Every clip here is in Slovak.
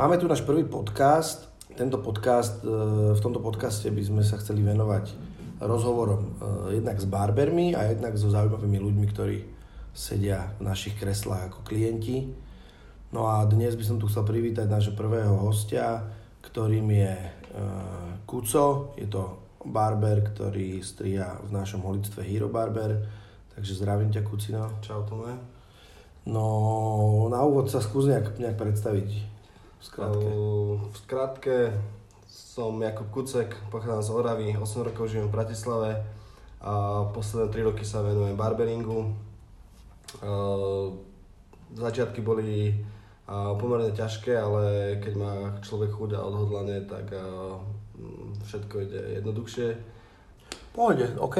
Máme tu náš prvý podcast. Tento podcast, e, v tomto podcaste by sme sa chceli venovať rozhovorom e, jednak s barbermi a jednak so zaujímavými ľuďmi, ktorí sedia v našich kreslách ako klienti. No a dnes by som tu chcel privítať nášho prvého hostia, ktorým je e, Kuco. Je to barber, ktorý stria v našom holictve Hero Barber. Takže zdravím ťa, Kucino. Čau, Tome. No, na úvod sa skús nejak, nejak predstaviť. V skratke. v skratke som Jakub Kucek, pochádzam z Oravy, 8 rokov žijem v Bratislave a posledné 3 roky sa venujem barberingu. Začiatky boli pomerne ťažké, ale keď má človek chuť a odhodlanie, tak všetko ide jednoduchšie. Pohode, OK.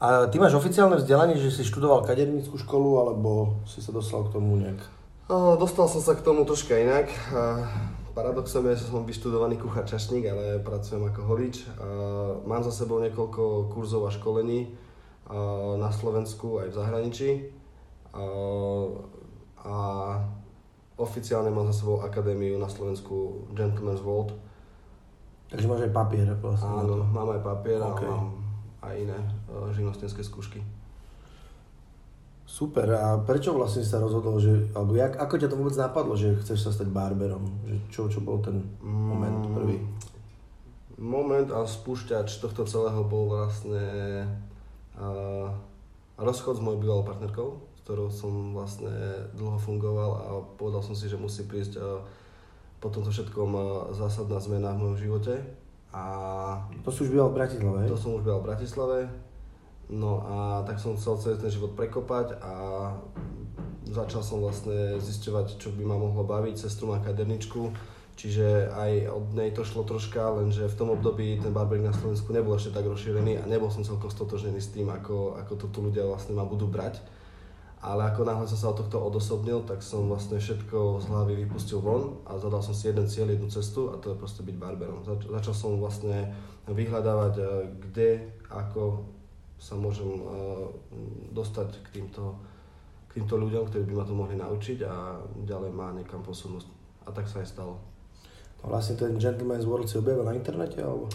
A ty máš oficiálne vzdelanie, že si študoval kadernícku školu, alebo si sa dostal k tomu nejak Dostal som sa k tomu troška inak. Paradoxom je, že som vyštudovaný kuchár čašník, ale pracujem ako holič. Mám za sebou niekoľko kurzov a školení na Slovensku aj v zahraničí. A oficiálne mám za sebou akadémiu na Slovensku Gentleman's World. Takže máš aj papier vlastne? Áno, mám aj papier okay. a mám aj iné živnostenské skúšky. Super, a prečo vlastne sa rozhodol, že, alebo jak, ako ťa to vôbec napadlo, že chceš sa stať barberom? Že čo, čo bol ten moment mm, prvý? Moment a spúšťač tohto celého bol vlastne uh, rozchod s mojou bývalou partnerkou, s ktorou som vlastne dlho fungoval a povedal som si, že musí prísť uh, po tomto všetkom uh, zásadná zmena v mojom živote. A to si už býval v Bratislave, To som už býval v Bratislave No a tak som chcel celý ten život prekopať a začal som vlastne zisťovať, čo by ma mohlo baviť. Sestru má kaderničku, čiže aj od nej to šlo troška, lenže v tom období ten barbering na Slovensku nebol ešte tak rozšírený a nebol som celkom stotožnený s tým, ako, ako to tu ľudia vlastne ma budú brať. Ale ako náhle som sa od tohto odosobnil, tak som vlastne všetko z hlavy vypustil von a zadal som si jeden cieľ, jednu cestu a to je proste byť barberom. Zač- začal som vlastne vyhľadávať, eh, kde, ako sa môžem uh, dostať k týmto, k týmto ľuďom, ktorí by ma to mohli naučiť a ďalej ma niekam posunúť. A tak sa aj stalo. Vlastne ten Gentleman's World si objavil na internete? Alebo?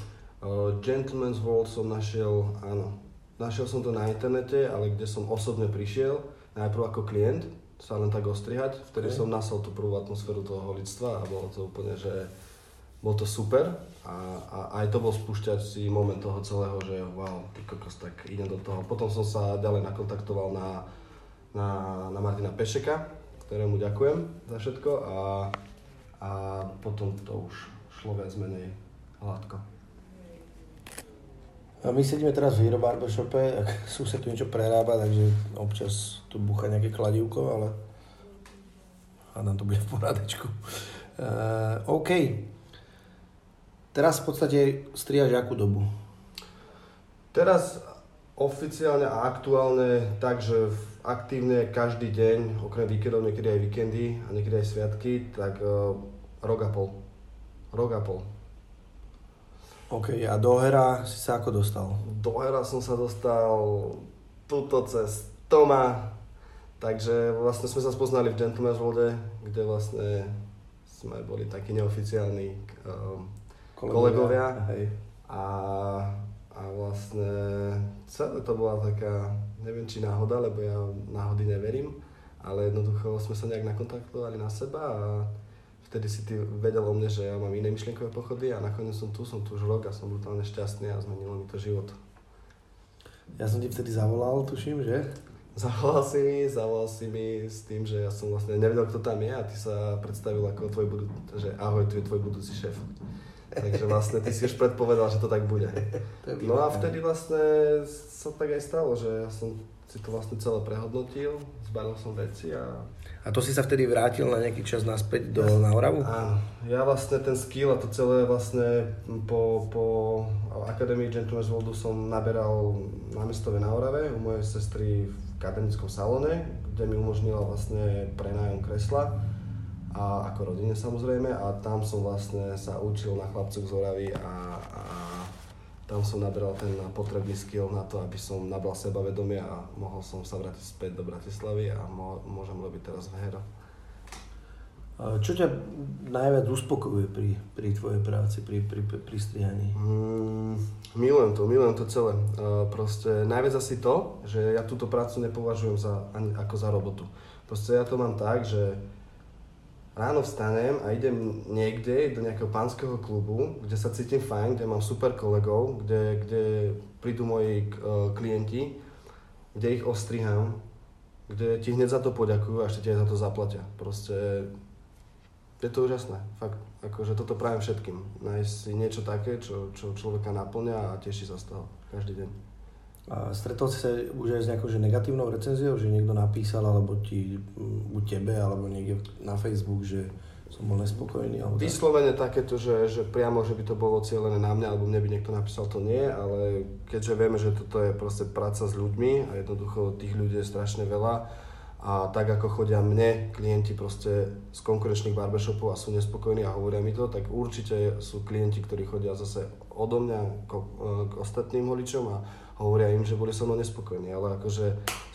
Uh, Gentleman's World som našiel, áno. Našiel som to na internete, ale kde som osobne prišiel, najprv ako klient, sa len tak ostrihať, vtedy okay. som nasol tú prvú atmosféru toho holictva a bolo to úplne, že bol to super a, a aj to bol spúšťací moment toho celého, že wow, ty kokos, tak idem do toho. Potom som sa ďalej nakontaktoval na, na, na Martina Pešeka, ktorému ďakujem za všetko a, a potom to už šlo viac menej hladko. My sedíme teraz v Hero Barbershope, sused tu niečo prerába, takže občas tu bucha nejaké kladivko, ale hádam to bude v poradečku. Uh, OK, Teraz v podstate striaš akú dobu? Teraz oficiálne a aktuálne tak, že aktívne každý deň, okrem víkendov, niekedy aj víkendy a niekedy aj sviatky, tak uh, rok a pol. Rok a pol. OK, a do hera si sa ako dostal? Do hera som sa dostal tuto cez Toma, takže vlastne sme sa spoznali v Gentleman's World, kde vlastne sme boli takí neoficiálni um, kolegovia. Hej. A, a vlastne celé to bola taká, neviem či náhoda, lebo ja náhody neverím, ale jednoducho sme sa nejak nakontaktovali na seba a vtedy si ty vedel o mne, že ja mám iné myšlienkové pochody a nakoniec som tu, som tu už rok a som brutálne šťastný a zmenilo mi to život. Ja som ti vtedy zavolal, tuším, že? Zavolal si mi, zavolal si mi s tým, že ja som vlastne nevedel, kto tam je a ty sa predstavil ako tvoj budúci, že ahoj, tu je tvoj budúci šéf. Takže vlastne ty si už predpovedal, že to tak bude. No a vtedy vlastne sa tak aj stalo, že ja som si to vlastne celé prehodnotil, zbalil som veci a... A to si sa vtedy vrátil na nejaký čas naspäť do ja, na Oravu? Áno. Ja vlastne ten skill a to celé vlastne po, po Academy Gentleman's Worldu som naberal na mestove na Orave u mojej sestry v kadernickom salóne, kde mi umožnila vlastne prenájom kresla a ako rodine samozrejme a tam som vlastne sa učil na chlapcoch z Oravy a, a tam som nabral ten potrebný skill na to, aby som nabral sebavedomie a mohol som sa vrátiť späť do Bratislavy a mo- môžem robiť teraz v Hero. Čo ťa najviac uspokojuje pri, pri tvojej práci, pri, pri, pri, pri strihaní? Mm, milujem to, milujem to celé. Uh, proste najviac asi to, že ja túto prácu nepovažujem za, ani, ako za robotu. Proste ja to mám tak, že ráno vstanem a idem niekde do nejakého pánskeho klubu, kde sa cítim fajn, kde mám super kolegov, kde, kde prídu moji uh, klienti, kde ich ostriham, kde ti hneď za to poďakujú a ešte ti za to zaplatia. Proste je to úžasné, fakt. Akože toto prajem všetkým. Nájsť si niečo také, čo, čo človeka naplňa a teší sa z toho každý deň. A stretol si sa už aj s nejakou že negatívnou recenziou, že niekto napísal, alebo ti, u tebe, alebo niekde na Facebook, že som bol nespokojný? Alebo Vyslovene tak? takéto, že, že priamo, že by to bolo cieľené na mňa, alebo mne by niekto napísal, to nie, ale keďže vieme, že toto je proste práca s ľuďmi a jednoducho tých ľudí je strašne veľa, a tak ako chodia mne klienti proste z konkurenčných barbershopov a sú nespokojní a hovoria mi to, tak určite sú klienti, ktorí chodia zase odo mňa k, k ostatným holičom a hovoria im, že boli so mnou nespokojní, ale akože...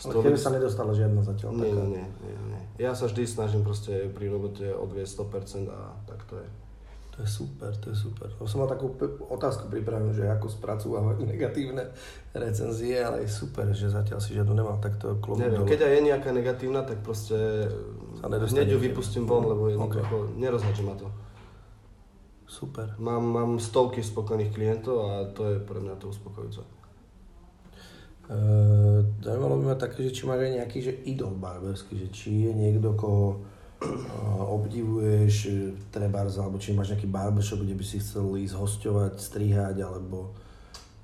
Ale tebe sa nedostala žiadna zatiaľ nie, nie, nie, nie. Ja sa vždy snažím proste pri robote odvieť 100% a tak to je. To je super, to je super. No, som mal takú otázku pripravenú, že ako spracovávať negatívne recenzie, ale je super, že zatiaľ si žiadnu nemal takto klobúk Neviem, keď aj je nejaká negatívna, tak proste hneď ju vypustím von, lebo jednoducho okay. nerozhodí ma to. Super. Mám, mám stovky spokojných klientov a to je pre mňa to uspokojúce. Uh, zaujímalo by ma také, že či máš aj nejaký že idol barberský, že či je niekto, koho obdivuješ trebárs, alebo či máš nejaký barbershop, kde by si chcel ísť hostovať, strihať, alebo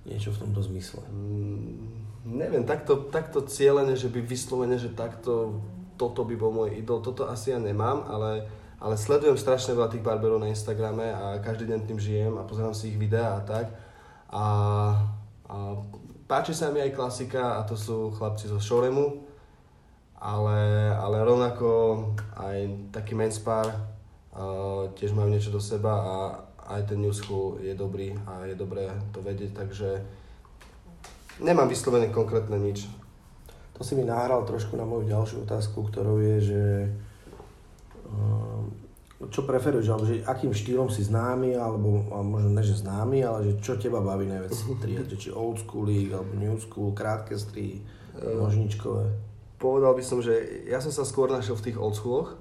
niečo v tomto zmysle? Mm, neviem, takto, takto cieľene, že by vyslovene, že takto toto by bol môj idol, toto asi ja nemám, ale, ale sledujem strašne veľa tých barberov na Instagrame a každý deň tým žijem a pozerám si ich videá a tak. A, a páči sa mi aj klasika a to sú chlapci zo Shoremu, ale, ale rovnako aj taký menspar uh, tiež majú niečo do seba a aj ten new school je dobrý a je dobré to vedieť, takže nemám vyslovené konkrétne nič. To si mi nahral trošku na moju ďalšiu otázku, ktorou je, že uh, čo preferuješ, alebo že akým štýlom si známy, alebo, alebo možno ne, že známy, ale že čo teba baví najviac? Strihať, či old school, alebo new school, krátke strihy, nožničkové? povedal by som, že ja som sa skôr našiel v tých oldschooloch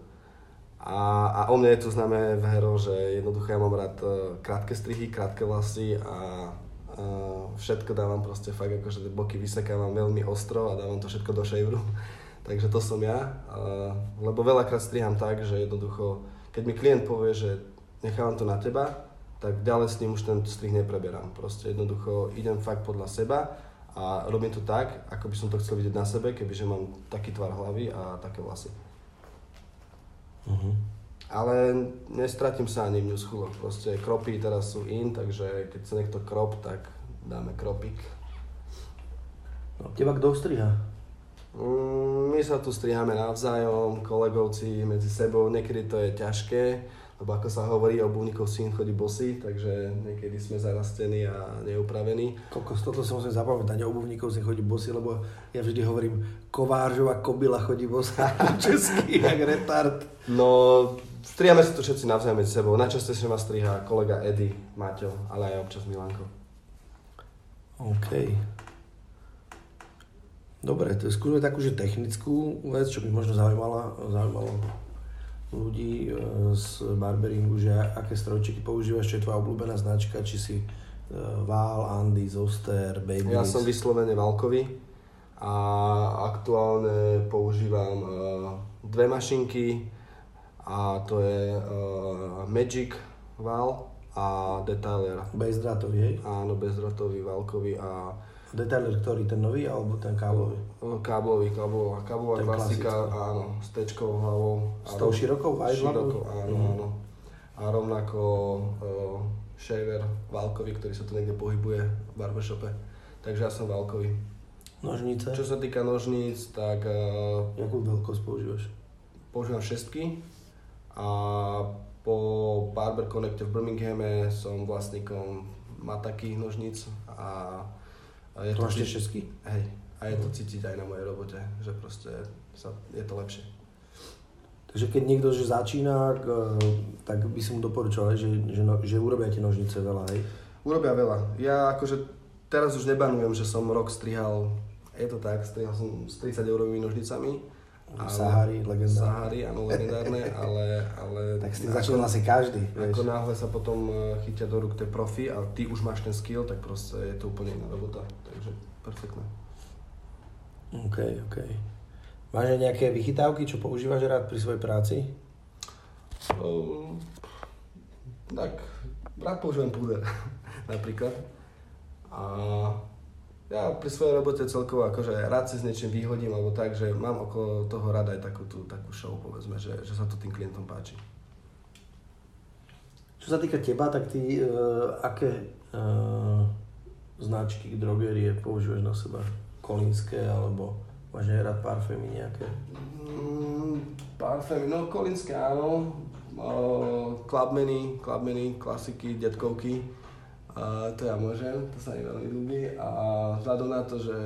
a, a o mne je to známe v hero, že jednoducho ja mám rád uh, krátke strihy, krátke vlasy a uh, všetko dávam proste fakt akože boky vysekávam veľmi ostro a dávam to všetko do shaveru. Takže to som ja, uh, lebo veľakrát striham tak, že jednoducho, keď mi klient povie, že nechávam to na teba, tak ďalej s ním už ten strih nepreberám. Proste jednoducho idem fakt podľa seba a robím to tak, ako by som to chcel vidieť na sebe, kebyže mám taký tvar hlavy a také vlasy. Uh-huh. Ale nestratím sa ani v newschooloch. Proste kropy teraz sú in, takže keď sa niekto krop, tak dáme kropik. No, teba kto striha? Mm, my sa tu striháme navzájom, kolegovci medzi sebou, niekedy to je ťažké, lebo ako sa hovorí, obuvníkov syn chodí bosy, takže niekedy sme zarastení a neupravení. Koľko toto si musím zapamätať, obuvníkov syn chodí bosy, lebo ja vždy hovorím, Kováržová kobila chodí bosa, český, jak retard. No, striame sa tu všetci navzájom medzi sebou. Najčastejšie ma striha kolega Edy, Maťo, ale aj občas Milanko. OK. Dobre, to je skúsme takú, že technickú vec, čo by možno zaujímala, zaujímalo ľudí e, z barberingu, že aké strojčeky používaš, čo je tvoja obľúbená značka, či si e, Val, Andy, Zoster, Baby. Ja som vyslovene Valkový a aktuálne používam uh, dve mašinky a to je Magic Val a Detailer. Bezdrátový, hej? Áno, bezdrátový, Valkový a Detailer ktorý, ten nový alebo ten káblový? Káblový, káblová, káblová ten klasika, klasický. áno, s tečkovou hlavou. S tou širokou aj Širokou, áno, mm. áno. A rovnako uh, shaver Valkový, ktorý sa tu niekde pohybuje v barbershope. Takže ja som Valkový. Nožnice? Čo sa týka nožníc, tak... Uh, Jakú veľkosť používaš? Používam šestky a po Barber Connecte v Birminghame som vlastníkom Mataky nožníc a a je to, to máš šesky? Hej. A je to cítiť aj na mojej robote, že proste sa, je to lepšie. Takže keď niekto že začína, tak by som mu doporučoval, že, že, no, že urobia tie nožnice veľa, hej? Urobia veľa. Ja akože teraz už nebanujem, že som rok strihal, je to tak, strihal som s 30 eurovými nožnicami. Ale, Sahary, legendárne. Sahary, áno, legendárne, ale... ale tak si začal asi každý. Ako vieš. náhle sa potom e, chytia do rúk tie profi a ty už máš ten skill, tak proste je to úplne iná robota. Takže perfektné. OK, OK. Máš nejaké vychytávky, čo používaš rád pri svojej práci? Um, tak, rád používam púder, napríklad. A ja pri svojej robote celkovo akože rád si s niečím vyhodím, alebo tak, že mám okolo toho rád aj takú, tú, takú show, povedzme, že, že sa to tým klientom páči. Čo sa týka teba, tak ty uh, aké uh, značky drogerie používaš na seba? Kolínske alebo máš aj rád parfémy nejaké? Mm, parfémy, no kolínske áno, uh, clubmeny, clubmeny, klasiky, detkovky a to ja môžem, to sa mi veľmi ľúbi a vzhľadom na to, že,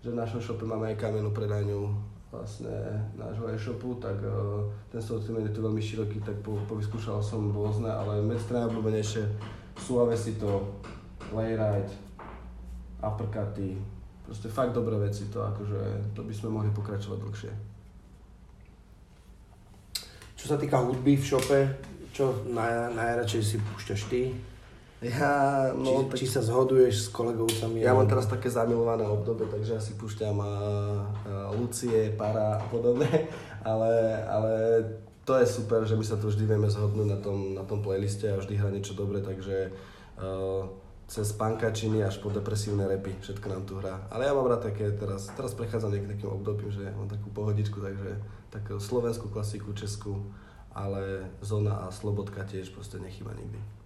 že v našom shope máme aj kamennú predajňu vlastne nášho e-shopu, tak uh, ten sortiment je tu veľmi široký, tak po, povyskúšal som rôzne, ale medzi najobľúbenejšie sú Avesito, Layride, Uppercuty, proste fakt dobré veci to, akože to by sme mohli pokračovať dlhšie. Čo sa týka hudby v šope, čo naj, najradšej si púšťaš ty? Ja, no, či, tak... či sa zhoduješ s kolegovcami? Ja mám teraz také zamilované obdobie, takže ja si púšťam a, a Lucie, Para a podobne, ale, ale to je super, že my sa tu vždy vieme zhodnúť na tom, na tom playliste a vždy hrá niečo dobre, takže uh, cez pankačiny až po depresívne repy, všetko nám tu hrá. Ale ja mám rád také, teraz, teraz prechádzam nejakým takým obdobím, že mám takú pohodičku, takže takú slovenskú klasiku, českú, ale zóna a slobodka tiež proste nechýba nikdy.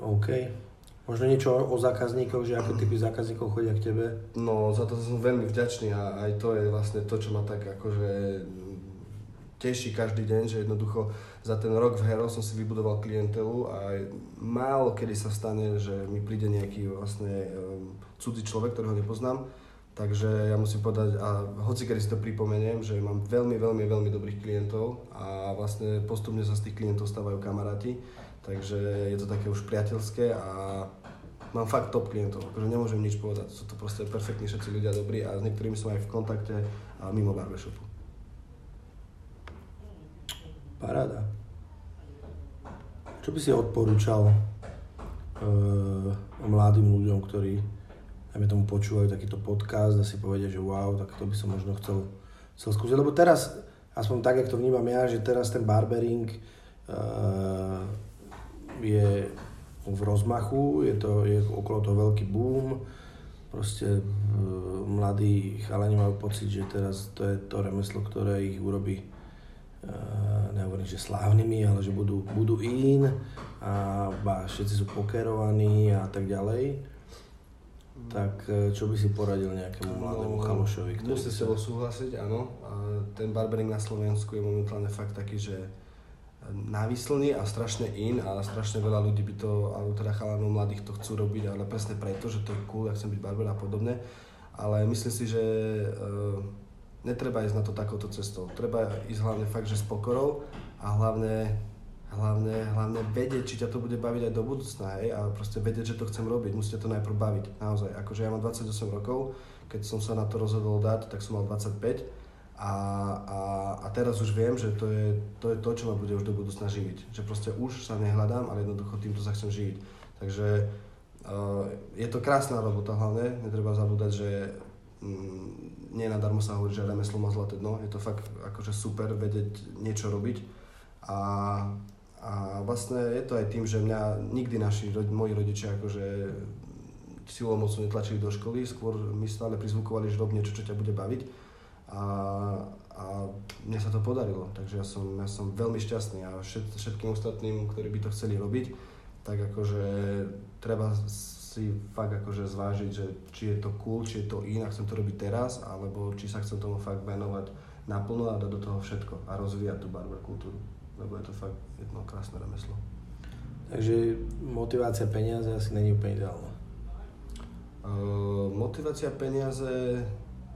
OK. Možno niečo o zákazníkoch, že ako typy zákazníkov chodia k tebe? No, za to som veľmi vďačný a aj to je vlastne to, čo ma tak akože teší každý deň, že jednoducho za ten rok v Hero som si vybudoval klientelu a málo kedy sa stane, že mi príde nejaký vlastne um, cudzí človek, ktorého nepoznám. Takže ja musím povedať, a hoci kedy si to pripomeniem, že mám veľmi, veľmi, veľmi dobrých klientov a vlastne postupne sa z tých klientov stávajú kamaráti Takže je to také už priateľské a mám fakt top klientov, akože nemôžem nič povedať, sú to proste perfektní všetci ľudia dobrí a s niektorými som aj v kontakte a mimo barbershopu. Paráda. Čo by si odporúčal uh, mladým ľuďom, ktorí najmä tomu počúvajú takýto podcast a si povedia, že wow, tak to by som možno chcel, chcel skúsiť. Lebo teraz, aspoň tak, jak to vnímam ja, že teraz ten barbering uh, je v rozmachu, je, to, je okolo toho veľký boom, proste e, mladí chalani majú pocit, že teraz to je to remeslo, ktoré ich urobí e, nehovorím, že slávnymi, ale že budú, budú in a ba, všetci sú pokerovaní a tak ďalej. Tak e, čo by si poradil nejakému mladému no, chamošovi? Ktorý musím sa súhlasiť, áno. A ten barbering na Slovensku je momentálne fakt taký, že návislný a strašne in a strašne veľa ľudí by to, alebo teda chalanov mladých to chcú robiť, ale presne preto, že to je cool, ja chcem byť barber a podobne. Ale myslím si, že uh, netreba ísť na to takouto cestou. Treba ísť hlavne fakt, že s pokorou a hlavne, hlavne, hlavne vedieť, či ťa to bude baviť aj do budúcna, hej, a proste vedieť, že to chcem robiť. Musíte to najprv baviť, naozaj. Akože ja mám 28 rokov, keď som sa na to rozhodol dať, tak som mal 25 a, a, a teraz už viem, že to je, to je to, čo ma bude už do budúcna živiť. Že proste už sa nehľadám, ale jednoducho týmto sa chcem živiť. Takže uh, je to krásna robota hlavne, netreba zabúdať, že mm, nie nadarmo sa hovorí, že remeslo má zlaté dno, je to fakt akože super vedieť niečo robiť. A, a vlastne je to aj tým, že mňa nikdy naši, moji rodičia akože silou mocno netlačili do školy, skôr mi stále prizvukovali, že rob niečo, čo ťa bude baviť a, a mne sa to podarilo, takže ja som, ja som veľmi šťastný a všet, všetkým ostatným, ktorí by to chceli robiť, tak akože treba si fakt akože zvážiť, že či je to cool, či je to in a chcem to robiť teraz, alebo či sa chcem tomu fakt venovať naplno a dať do toho všetko a rozvíjať tú barber kultúru, lebo je to fakt jedno krásne remeslo. Takže motivácia peniaze asi není úplne ideálna. Uh, motivácia peniaze,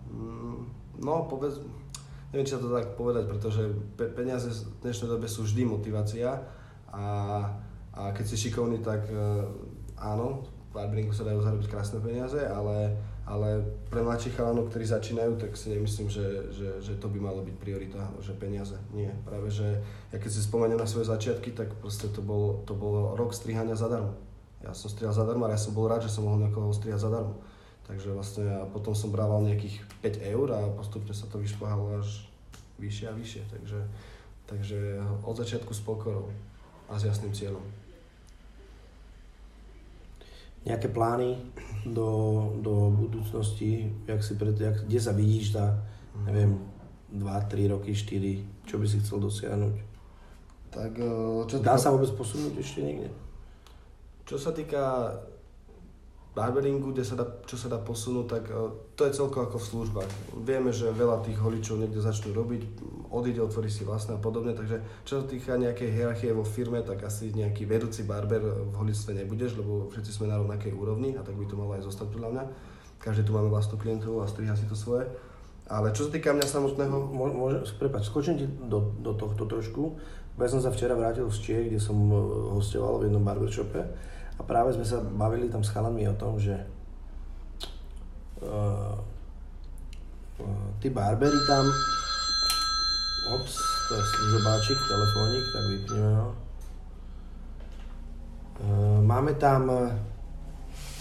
mm, No, povedz, neviem, či sa to tak povedať, pretože pe- peniaze v dnešnej dobe sú vždy motivácia a, a keď si šikovný, tak uh, áno, v barberingu sa dajú zarobiť krásne peniaze, ale, ale pre mladších chalanov, ktorí začínajú, tak si nemyslím, že, že, že to by malo byť priorita, že peniaze. Nie, práve že ja keď si spomeniem na svoje začiatky, tak proste to bol, to bol rok strihania zadarmo. Ja som strihal zadarmo a ja som bol rád, že som mohol niekoho strihať zadarmo. Takže vlastne ja potom som brával nejakých 5 eur a postupne sa to vyšplhalo až vyššie a vyššie. Takže, takže od začiatku s pokorou a s jasným cieľom. Nejaké plány do, do budúcnosti, jak si pred, jak, kde sa vidíš za, neviem, 2, 3 roky, 4, čo by si chcel dosiahnuť? Tak, eh, čo Dá sa vôbec posunúť ešte niekde? Čo sa týka barberingu, kde sa dá, čo sa dá posunúť, tak uh, to je celko ako v službách. Vieme, že veľa tých holičov niekde začnú robiť, odíde, otvorí si vlastné a podobne, takže čo sa týka nejakej hierarchie vo firme, tak asi nejaký vedúci barber v holictve nebudeš, lebo všetci sme na rovnakej úrovni a tak by to malo aj zostať podľa mňa. Každý tu máme vlastnú klientelu a striha si to svoje. Ale čo sa týka mňa samotného... Môže, prepač, skočím ti do, do tohto trošku. Ja som sa včera vrátil z Čiech, kde som e, hostoval v jednom barbershope a práve sme sa bavili tam s chalami o tom, že uh, uh, tí barberi tam ops, to je služobáčik, telefónik, tak vypneme ho. Uh, máme tam,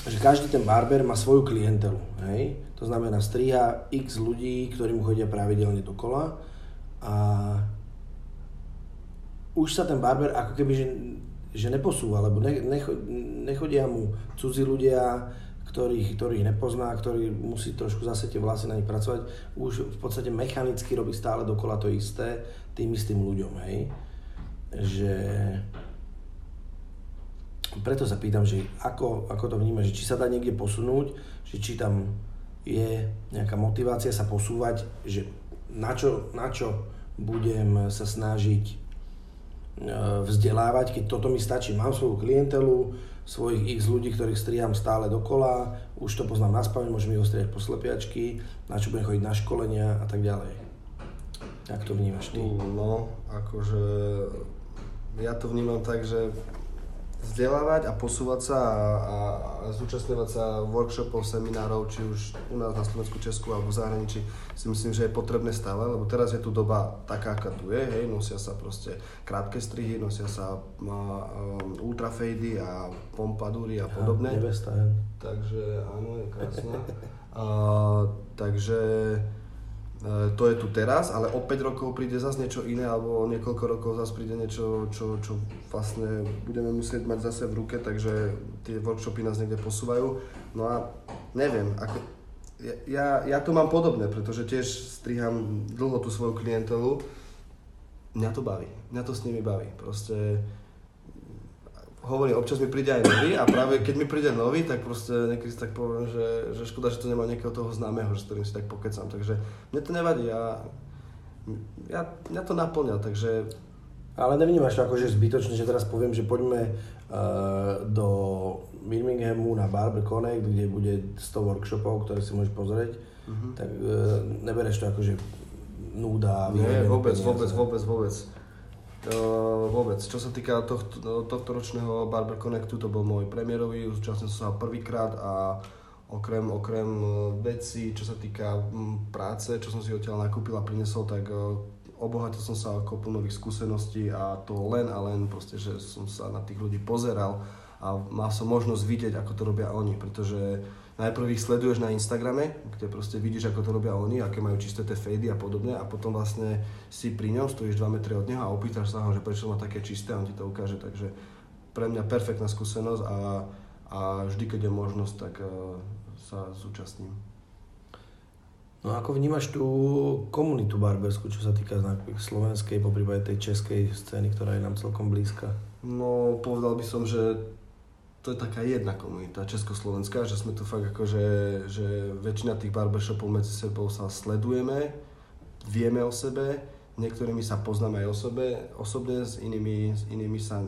že každý ten barber má svoju klientelu, hej? To znamená, striha x ľudí, ktorí mu chodia pravidelne dokola a už sa ten barber ako keby, že, že neposúva, lebo ne, necho, nechodia mu cudzí ľudia, ktorých, ktorých nepozná, ktorý musí trošku zase tie vlasy na nich pracovať, už v podstate mechanicky robí stále dokola to isté tým istým ľuďom, hej. Že... Preto sa pýtam, že ako, ako to vnímaš, či sa dá niekde posunúť, že či tam je nejaká motivácia sa posúvať, že na čo, na čo budem sa snažiť vzdelávať, keď toto mi stačí. Mám svoju klientelu, svojich x ľudí, ktorých striham stále dokola, už to poznám na spameň, môžem ich ostriať po slepiačky, na čo budem chodiť na školenia a tak ďalej. Jak to vnímaš ty? No, akože ja to vnímam tak, že vzdelávať a posúvať sa a, a, a zúčastňovať sa workshopov, seminárov, či už u nás na Slovensku, Česku alebo v zahraničí, si myslím, že je potrebné stále, lebo teraz je tu doba taká, aká tu je, hej, nosia sa proste krátke strihy, nosia sa um, ultrafejdy a pompadúry a podobne. Ja, nevesta, ja. Takže áno, je krásna. a, takže to je tu teraz, ale o 5 rokov príde zase niečo iné, alebo o niekoľko rokov zase príde niečo, čo, čo vlastne budeme musieť mať zase v ruke, takže tie workshopy nás niekde posúvajú. No a neviem, ako, ja, ja to mám podobné, pretože tiež striham dlho tú svoju klientelu. Mňa to baví, mňa to s nimi baví. Proste hovorím, občas mi príde aj nový a práve keď mi príde nový, tak proste niekedy si tak poviem, že, že škoda, že to nemá nejakého toho známeho, s ktorým si tak pokecam. Takže mne to nevadí, ja, ja, mňa to naplňa, takže... Ale nevnímaš to ako, že zbytočne, že teraz poviem, že poďme uh, do Birminghamu na Barber Connect, kde bude 100 workshopov, ktoré si môžeš pozrieť, uh-huh. tak uh, nebereš to ako, že núda. Nie, vôbec, vôbec, vôbec, vôbec. Uh, vôbec. Čo sa týka tohto, tohto ročného Barber Connectu, to bol môj premiérový, zúčastnil som sa prvýkrát a okrem, okrem e, vecí, čo sa týka práce, čo som si odtiaľ nakúpil a prinesol, tak uh, obohatil som sa ako nových skúseností a to len a len proste, že som sa na tých ľudí pozeral a mal som možnosť vidieť, ako to robia oni, pretože najprv ich sleduješ na Instagrame, kde proste vidíš, ako to robia oni, aké majú čisté tie fady a podobne a potom vlastne si pri ňom, stojíš 2 metry od neho a opýtaš sa ho, že prečo má také čisté a on ti to ukáže, takže pre mňa perfektná skúsenosť a, a vždy, keď je možnosť, tak uh, sa zúčastním. No ako vnímaš tú komunitu barberskú, čo sa týka slovenskej, poprípade tej českej scény, ktorá je nám celkom blízka? No, povedal by som, že to je taká jedna komunita československá, že sme tu fakt ako, že, že väčšina tých barbershopov medzi sebou sa sledujeme, vieme o sebe, niektorými sa poznáme aj o sebe, osobne, s inými, s inými sa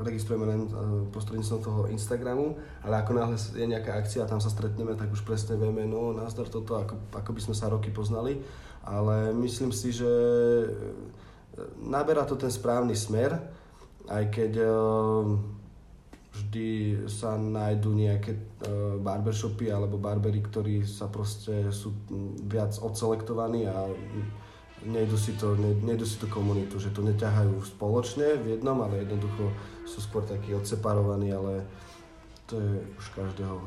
registrujeme len e, prostredníctvom toho Instagramu, ale ako náhle je nejaká akcia a tam sa stretneme, tak už presne vieme, no nazdar toto, ako, ako by sme sa roky poznali. ale myslím si, že naberá to ten správny smer, aj keď vždy sa nájdú nejaké barbershopy alebo barbery, ktorí sa proste sú viac odselektovaní a nejdu si to, ne, nejdu si tú komunitu, že to neťahajú spoločne v jednom, ale jednoducho sú skôr takí odseparovaní, ale to je už každého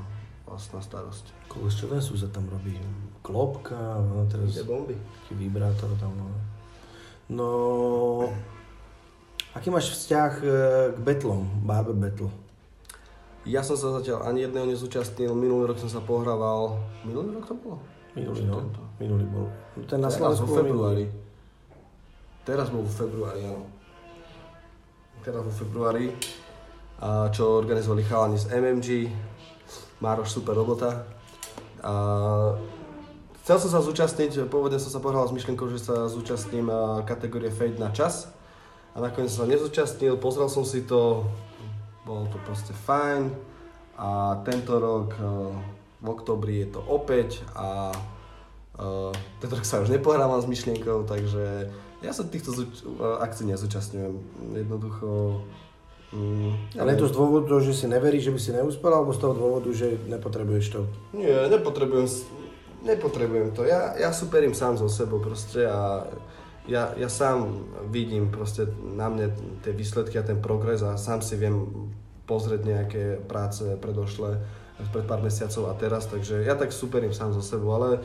vlastná starosť. Koľko čo ten sú sa tam robí? Klopka, no teraz... Je bomby. Vibrátor tam, no. No... Aký máš vzťah e, k betlom, barber battle? Ja som sa zatiaľ ani jedného nezúčastnil, minulý rok som sa pohrával, minulý rok to bolo? Minulý, no. Minulý bol. Ten na Slovensku vo februári. Teraz bol v februári, áno. Teraz vo februári. A čo organizovali chalani z MMG. Mároš super robota. A chcel som sa zúčastniť, pôvodne som sa pohral s myšlienkou, že sa zúčastním kategórie Fade na čas. A nakoniec som sa nezúčastnil, pozrel som si to, bolo to proste fajn. A tento rok v oktobri je to opäť a uh, tento rok sa už nepohrávam s myšlienkou, takže ja sa týchto zúč- akcií nezúčastňujem. Jednoducho... Mm, Ale je to z dôvodu, že si neveríš, že by si neúspel, alebo z toho dôvodu, že nepotrebuješ to? Nie, nepotrebujem, nepotrebujem to. Ja, ja superím sám so sebou proste a ja, ja sám vidím proste na mne tie výsledky a ten progres a sám si viem pozrieť nejaké práce predošle pred pár mesiacov a teraz, takže ja tak superím sám zo sebou, ale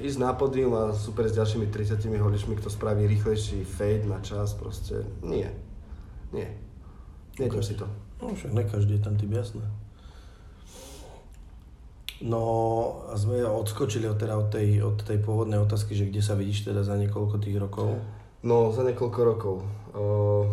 ísť na pódium a super s ďalšími 30 holičmi, kto spraví rýchlejší fade na čas, proste nie. Nie. Nejdem okay. si to. No však ne každý je ten typ, jasné. No a sme odskočili od, teda od, tej, od tej pôvodnej otázky, že kde sa vidíš teda za niekoľko tých rokov? No, za niekoľko rokov. Uh,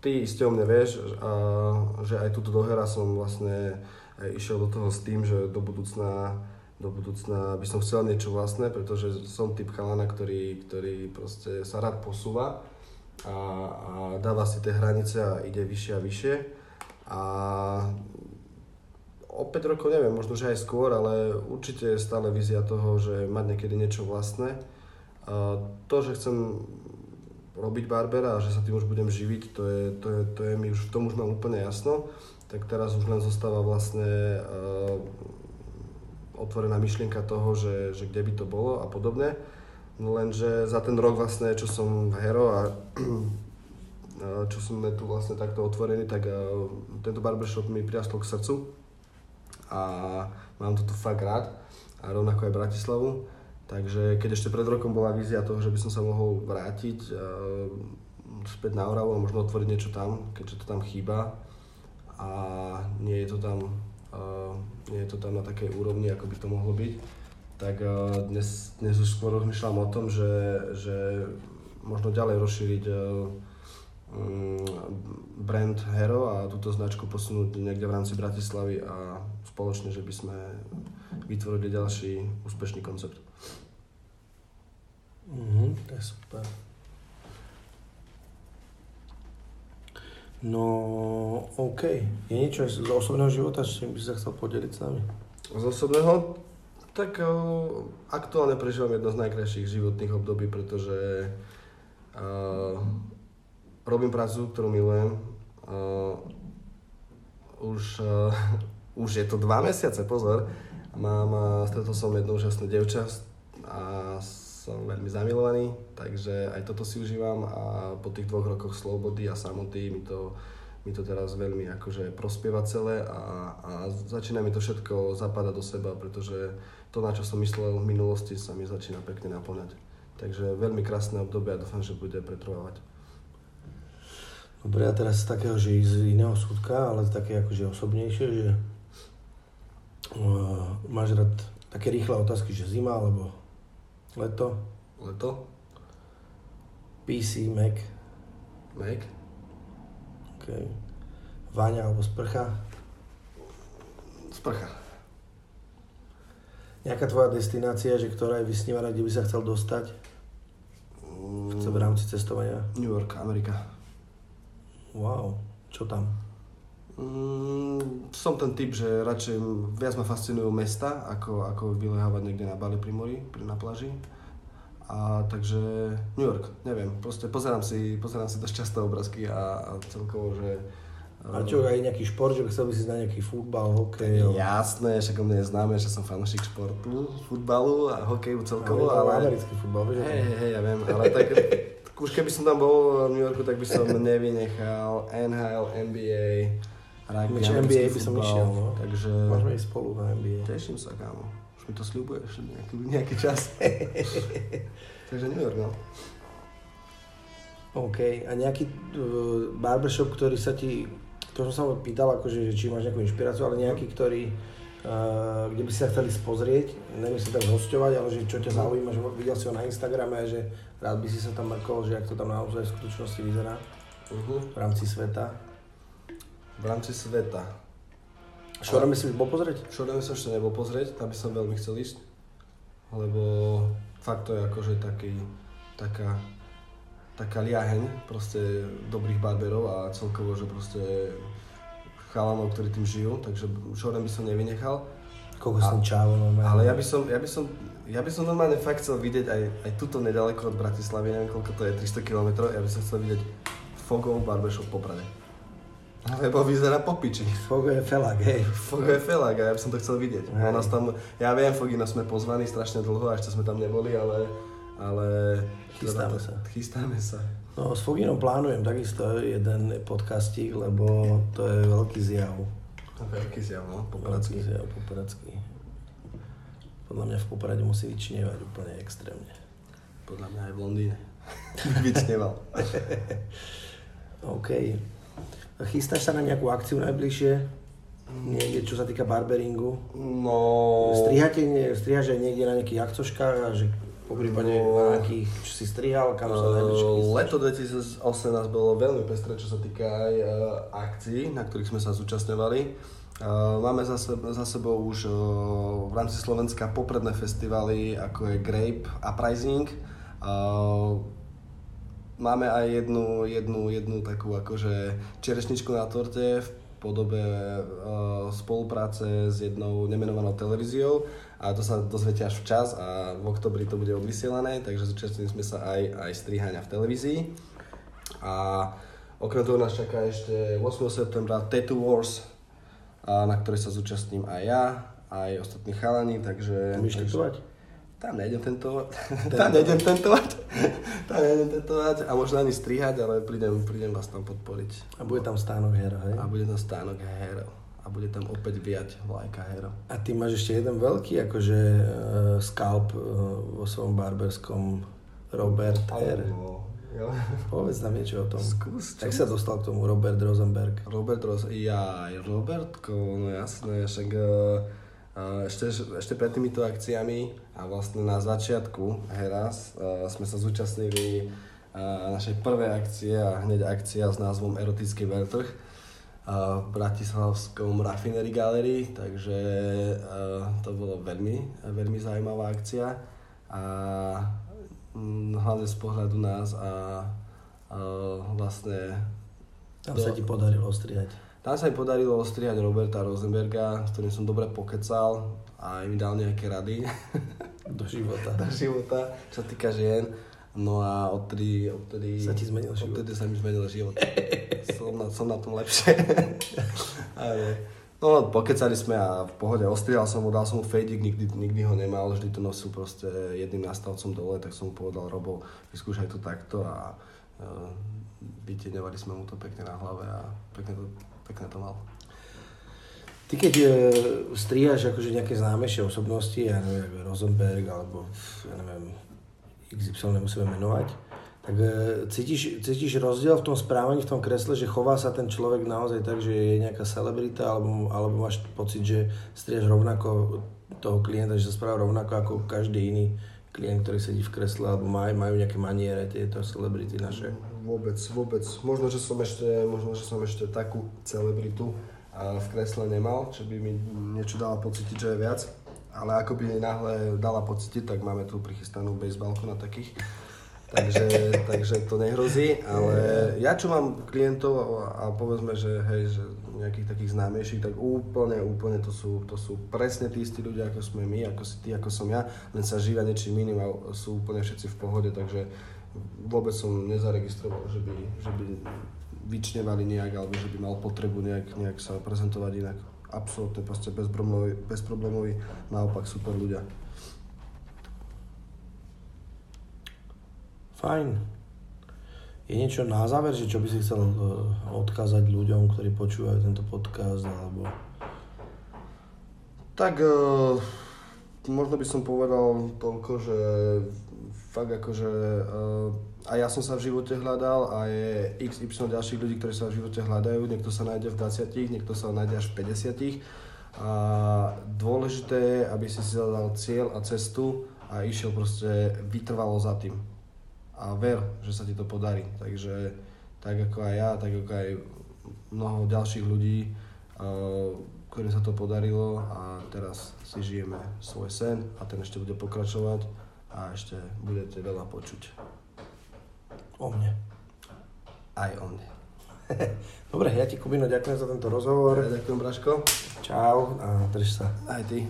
ty iste o mne vieš, uh, že aj túto dohera som vlastne išiel do toho s tým, že do budúcna, do budúcna by som chcel niečo vlastné, pretože som typ chalana, ktorý, ktorý proste sa rád posúva a, a dáva si tie hranice a ide vyššie a vyššie. A o 5 rokov neviem, možno že aj skôr, ale určite je stále vízia toho, že mať niekedy niečo vlastné. To, že chcem robiť barbera a že sa tým už budem živiť, to je, to je, to je mi už, v tom už mám úplne jasno tak teraz už len zostáva vlastne otvorená myšlienka toho, že, že kde by to bolo a podobne. No lenže za ten rok vlastne, čo som v Hero a čo sme tu vlastne takto otvorení, tak tento barbershop mi priastol k srdcu a mám to tu fakt rád. A rovnako aj Bratislavu. Takže keď ešte pred rokom bola vízia toho, že by som sa mohol vrátiť uh, späť na Oravu a možno otvoriť niečo tam, keďže to tam chýba, a nie je to tam, uh, nie je to tam na takej úrovni, ako by to mohlo byť, tak uh, dnes, dnes už skôr rozmýšľam o tom, že, že možno ďalej rozšíriť brand Hero a túto značku posunúť niekde v rámci Bratislavy a spoločne, že by sme vytvorili ďalší úspešný koncept. Mhm, to je super. No, OK. Je niečo z osobného života, s čím by sa chcel podeliť s nami? Z osobného? Tak uh, aktuálne prežívam jedno z najkrajších životných období, pretože uh, robím prácu, ktorú milujem. Uh, už, uh, už je to dva mesiace, pozor. Mám, uh, stretol som jedno úžasné devča a som veľmi zamilovaný, takže aj toto si užívam a po tých dvoch rokoch slobody a samoty mi to, mi to teraz veľmi akože prospieva celé a, a začína mi to všetko zapadať do seba, pretože to, na čo som myslel v minulosti, sa mi začína pekne naplňať. Takže veľmi krásne obdobie a dúfam, že bude pretrvávať. Dobre, a teraz z takého, že z iného súdka, ale také akože osobnejšie, že uh, máš rád také rýchle otázky, že zima alebo Leto. Leto. PC, Mac. Mac. OK. Váňa alebo sprcha. Sprcha. Nejaká tvoja destinácia, že ktorá je vysnívaná, kde by sa chcel dostať? Chce v rámci cestovania? New York, Amerika. Wow, čo tam? Mm, som ten typ, že radšej viac ma fascinujú mesta, ako, ako vylehávať niekde na Bali pri mori, pri, na pláži. A takže New York, neviem, proste pozerám si, pozerám si dosť často obrázky a, a celkovo, že... A čo, aj nejaký šport, že chcel by si na nejaký futbal, hokej? Ale... Jasné, však o mne je známe, že som fanúšik športu, futbalu a hokeju celkovo, ale... ale... americký futbal, vieš? Hej, hej, ja viem, ale tak už keby som tam bol v New Yorku, tak by som nevynechal NHL, NBA, rugby, NBA by som išiel, no. Takže... Môžeme ísť spolu na NBA. Teším sa, kámo. Už mi to sľubuješ nejaký, nejaký čas. Takže New York, no. OK. A nejaký uh, barbershop, ktorý sa ti, to som sa pýtal, akože, že či máš nejakú inšpiráciu, ale nejaký, ktorý, uh, kde by si sa chceli spozrieť, nemyslím tak hosťovať, ale že čo ťa zaujíma, že videl si ho na Instagrame, že rád by si sa tam mrkol, že jak to tam naozaj v skutočnosti vyzerá Uh-huh. v rámci sveta. V rámci sveta. Šorem by si bol pozrieť? Šorem som ešte nebol pozrieť, tam by som veľmi chcel ísť. Lebo fakt to je akože taký, taká, taká liaheň proste dobrých barberov a celkovo, že proste chalanov, ktorí tým žijú, takže Šorem by som nevynechal. Koľko som čávo. Ale ja by som, ja by som, ja by som normálne fakt chcel vidieť aj, aj tuto nedaleko od Bratislavy, neviem koľko to je, 300 km, ja by som chcel vidieť Fogov barbershop v Poprade. Lebo vyzerá po piči. Fogo je felak, hej. Fogo je felák a ja by som to chcel vidieť. Hej. Nás tam, ja viem, Fogina sme pozvaní strašne dlho, a ešte sme tam neboli, ale, ale... Chystáme teda- sa. Chystáme sa. No s Foginom plánujem takisto jeden podcastík, lebo to je veľký zjav. Veľký zjav, no, Veľký popradský. zjav popradský. Podľa mňa v Poprade musí vyčnievať úplne extrémne. Podľa mňa aj v Londýne. Vyčneval. OK. Chystáš sa na nejakú akciu najbližšie? Niekde, čo sa týka barberingu? No... Strihate, strihaš aj niekde na nejakých akcoškách a že po prípade No. na nejakých, čo si strihal, kam sa najbližšie chystáš? leto 2018 bolo veľmi pestré, čo sa týka aj uh, akcií, na ktorých sme sa zúčastňovali. Uh, máme za, seb- za sebou už uh, v rámci Slovenska popredné festivaly, ako je Grape Uprising. Uh, máme aj jednu, jednu, jednu takú akože čerešničku na torte v podobe spolupráce s jednou nemenovanou televíziou a to sa dozviete až včas a v oktobri to bude odvysielané, takže zúčastnili sme sa aj, aj strihania v televízii. A okrem toho nás čaká ešte 8. septembra Tattoo Wars, na ktorej sa zúčastním aj ja, aj ostatní chalani, takže... Takže- tetovať? tam nejdem tentovať. tam nejdem tentovať. tam nejdem tentovať a možno ani strihať, ale prídem, prídem vás tam podporiť. A bude tam stánok hero, hej? A bude tam stánok Hero. A bude tam opäť viať vlajka Hero. A ty máš ešte jeden veľký akože uh, scalp uh, vo svojom barberskom Robert R. Jo. Povedz nám niečo o tom. Skús, čo? sa dostal k tomu Robert Rosenberg. Robert Ros, jaj, Robertko, no jasné, však uh, ešte, ešte pred týmito akciami a vlastne na začiatku Heras uh, sme sa zúčastnili uh, našej prvej akcie a hneď akcia s názvom Erotický veľtrh v Bratislavskom Raffinery Gallery, takže to bolo veľmi, veľmi zaujímavá akcia a hlavne z pohľadu nás a uh, vlastne Tam Do- sa ti podarilo ostrihať. tam sa mi podarilo ostrihať Roberta Rosenberga, s ktorým som dobre pokecal a aj mi dal nejaké rady Do života. do života, čo sa týka žien. No a odtedy, odtedy, Sa ti zmenil život. Odtedy sa mi zmenil život. som, na, som na tom lepšie. a je. No, pokecali sme a v pohode ostrihal som mu, dal som mu fejdik, nikdy, nikdy ho nemal, vždy to nosil proste jedným nastavcom dole, tak som mu povedal, Robo, vyskúšaj to takto a uh, vytieňovali sme mu to pekne na hlave a pekne to, pekne to mal. Ty keď e, strihaš akože nejaké známejšie osobnosti, ja neviem, Rosenberg alebo ja neviem, XY nemusíme menovať, tak e, cítiš, cítiš rozdiel v tom správaní, v tom kresle, že chová sa ten človek naozaj tak, že je nejaká celebrita, alebo, alebo máš pocit, že strihaš rovnako toho klienta, že sa správa rovnako ako každý iný klient, ktorý sedí v kresle, alebo majú, majú nejaké maniere tieto celebrity naše. Vôbec, vôbec. Možno, že som ešte, možno, že som ešte takú celebritu v kresle nemal, čo by mi niečo dala pocítiť, že je viac. Ale ako by náhle dala pocítiť, tak máme tu prichystanú bejsbalku na takých. Takže, takže to nehrozí, ale ja čo mám klientov a povedzme, že hej, že nejakých takých známejších, tak úplne, úplne to sú, to sú presne tí istí ľudia, ako sme my, ako si ty, ako som ja, len sa živia niečím iným a sú úplne všetci v pohode, takže vôbec som nezaregistroval, že by, že by vyčnevali nejak, alebo že by mal potrebu nejak, nejak sa prezentovať inak. Absolutne proste bezproblémový, bezproblémový, naopak super ľudia. Fajn. Je niečo na záver, že čo by si chcel e, odkázať ľuďom, ktorí počúvajú tento podcast, alebo... Tak uh, možno by som povedal toľko, že fakt akože a ja som sa v živote hľadal a je XY ďalších ľudí, ktorí sa v živote hľadajú. Niekto sa nájde v 20, niekto sa nájde až v 50. A dôležité je, aby si si zadal cieľ a cestu a išiel proste vytrvalo za tým. A ver, že sa ti to podarí. Takže tak ako aj ja, tak ako aj mnoho ďalších ľudí, ktorým sa to podarilo a teraz si žijeme svoj sen a ten ešte bude pokračovať a ešte budete veľa počuť. O mne. Aj o mne. Dobre, ja ti Kubino ďakujem za tento rozhovor. Ja ďakujem, Braško. Čau a drž sa. Aj ty.